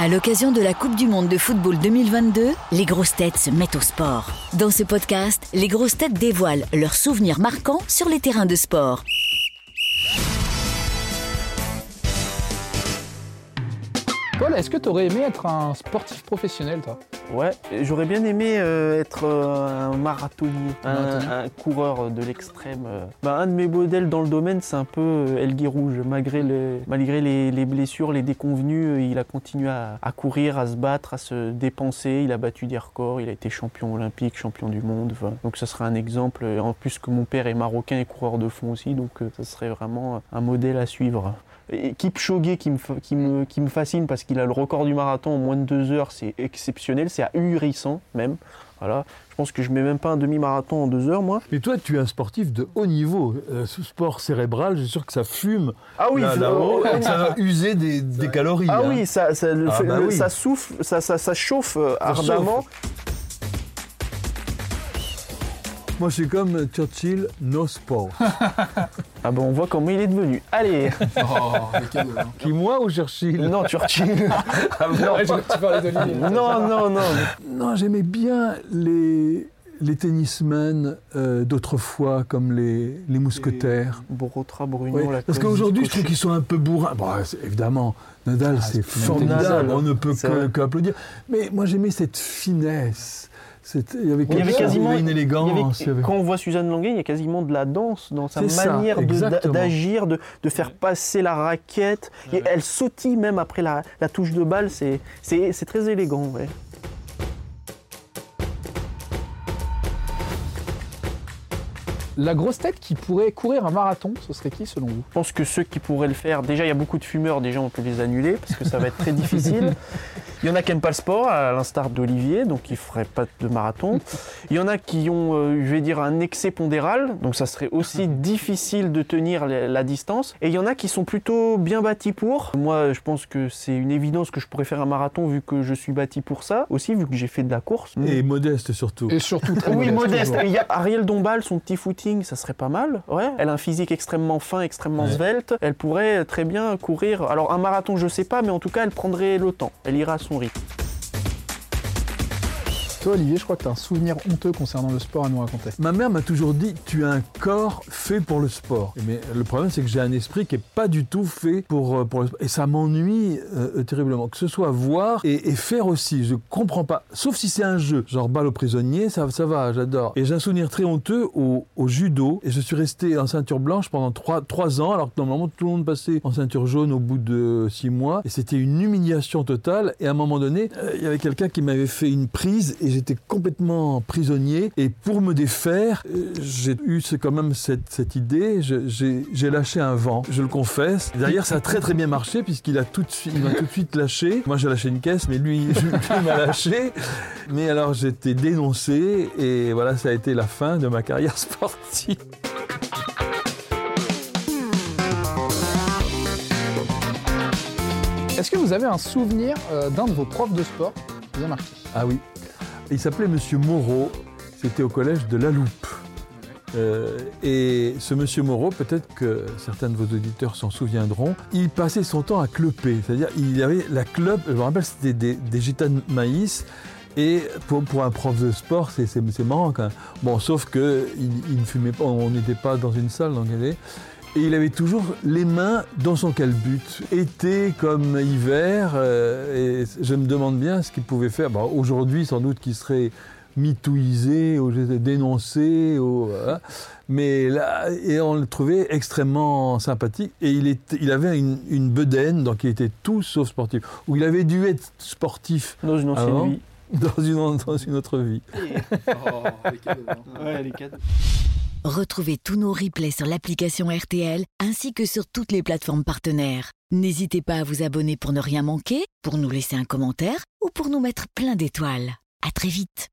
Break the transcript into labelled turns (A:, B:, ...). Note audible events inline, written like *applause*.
A: À l'occasion de la Coupe du Monde de football 2022, les grosses têtes se mettent au sport. Dans ce podcast, les grosses têtes dévoilent leurs souvenirs marquants sur les terrains de sport.
B: Paul, est-ce que tu aurais aimé être un sportif professionnel, toi?
C: Ouais, j'aurais bien aimé euh, être euh, un marathonnier, un, coureur de l'extrême. euh. Bah, un de mes modèles dans le domaine, c'est un peu euh, El Guirouge. Malgré, le- malgré les, les blessures, les déconvenues, il a continué à, à courir, à se battre, à se dépenser. Il a battu des records, il a été champion olympique, champion du monde. Enfin, donc ça serait un exemple. En plus que mon père est marocain et coureur de fond aussi, donc ça serait vraiment un modèle à suivre. Et Kipchoge qui me, qui, me, qui me fascine parce qu'il a le record du marathon en moins de deux heures, c'est exceptionnel, c'est ahurissant même. Voilà. Je pense que je mets même pas un demi-marathon en deux heures moi.
D: Mais toi, tu es un sportif de haut niveau. Euh, ce sport cérébral, j'ai sûr que ça fume
C: Ah oui,
D: là-haut,
C: oh,
D: et que ça va user des, des calories.
C: ah
D: hein.
C: oui, ça, ça,
D: Ah bah
C: le-
D: oui.
C: ça souffle, ça, ça, ça chauffe euh,
D: chauffe. Moi, je suis comme Churchill, no sport. *laughs*
C: Ah ben on voit comment il est devenu. Allez,
B: Oh, cadeau. hein.
D: Qui, moi ou Churchill?
C: Non Churchill. *laughs*
D: Ah,
B: Ouais, je- d'Olivier.
C: non, non, non.
D: Non, j'aimais bien les, les tennismen euh, d'autrefois, comme les, les mousquetaires.
C: Borotra, Bruno,
D: Ouais,
C: la
D: parce qu'aujourd'hui, je trouve qu'ils sont un peu bourrins. Bon, c'est- évidemment, Nadal, c'est
B: c'est
D: formidable,
C: Nadal,
D: on ne peut qu'applaudir. Mais moi, j'aimais cette finesse. Il y avait,
C: Il y avait
D: quelque chose,
C: quasiment
D: une élégance. il y avait-
C: quand on voit Suzanne Languet, il y a quasiment de la danse dans sa manière d'agir, de, de faire passer la raquette. Et elle sautille même après la, la touche de balle, c'est c'est- c'est très élégant. ouais.
B: La grosse tête qui pourrait courir un marathon, ce serait qui selon vous?
C: Je pense que ceux qui pourraient le faire, déjà il y a beaucoup de fumeurs, déjà on peut les annuler parce que ça va être très difficile. *laughs* Il y en a qui n'aiment pas le sport, à l'instar d'Olivier, donc il ne ferait pas de marathon. Il y en a qui ont, euh, je vais dire, un excès pondéral, donc ça serait aussi *laughs* difficile de tenir la, distance. Et il y en a qui sont plutôt bien bâtis pour. Moi, je pense que c'est une évidence que je pourrais faire un marathon vu que je suis bâti pour ça, aussi vu que j'ai fait de la course.
D: Et modeste surtout.
B: Et surtout très *laughs*
C: Oui, modeste. Il y a Ariel Dombal, son petit footing, ça serait pas mal. Ouais. Elle a un physique extrêmement fin, extrêmement
D: Ouais.
C: svelte. Elle pourrait très bien courir. Alors un marathon, je sais pas, mais en tout cas, elle prendrait le temps. Elle ira son rythme.
B: Toi, Olivier, je crois que tu as un souvenir honteux concernant le sport à nous raconter.
D: Ma mère m'a toujours dit tu as un corps fait pour le sport. Mais le problème c'est que j'ai un esprit qui est pas du tout fait pour, euh, pour le sport. Et ça m'ennuie euh, terriblement. Que ce soit voir et, et faire aussi. Je comprends pas. Sauf si c'est un jeu. Genre balle aux prisonniers, ça, ça va, j'adore. Et j'ai un souvenir très honteux au, au judo. Et je suis resté en ceinture blanche pendant trois, trois ans, alors que normalement tout le monde passait en ceinture jaune au bout de six mois. Et c'était une humiliation totale. Et à un moment donné, euh, il y avait quelqu'un qui m'avait fait une prise et j'étais complètement prisonnier. Et pour me défaire, euh, j'ai eu quand même cette, cette idée. J'ai lâché un vent, je le confesse. D'ailleurs, ça a très très bien marché puisqu'il a tout de suite, il m'a tout de suite lâché. Moi, j'ai lâché une caisse, mais *laughs* lui, lui m'a lâché. Mais alors, j'étais dénoncé et voilà, ça a été la fin de ma carrière sportive.
B: Est-ce que vous avez un souvenir euh, d'un de vos profs de sport a marqué?
D: Ah oui. Il s'appelait Monsieur Moreau. C'était au collège de La Loupe. Euh, et ce Monsieur Moreau, peut-être que certains de vos auditeurs s'en souviendront, il passait son temps à cloper. C'est-à-dire, il avait la clope, je me rappelle, c'était des, des gitas de maïs. Et pour, un prof de sport, c'est marrant quand même. Bon, sauf qu'il il ne fumait pas, on n'était pas dans une salle laquelle il. Et il avait toujours les mains dans son calbut, été comme hiver. euh, et je me demande bien ce qu'il pouvait faire. Bon, Aujourd'hui, sans doute qu'il serait mitouisé, ou dénoncé, ou, voilà. mais là, et on le trouvait extrêmement sympathique. Et il, était, il avait une, une bedaine, donc il était tout sauf sportif. Ou il avait dû être sportif
C: Dans une ancienne
D: Avant
C: vie. *laughs*
D: dans une, dans une autre vie. *laughs*
B: Oh, les cadeaux. hein.
C: Ouais, les cadeaux.
A: Retrouvez tous nos replays sur l'application RTL ainsi que sur toutes les plateformes partenaires. N'hésitez pas à vous abonner pour ne rien manquer, pour nous laisser un commentaire ou pour nous mettre plein d'étoiles. À très vite.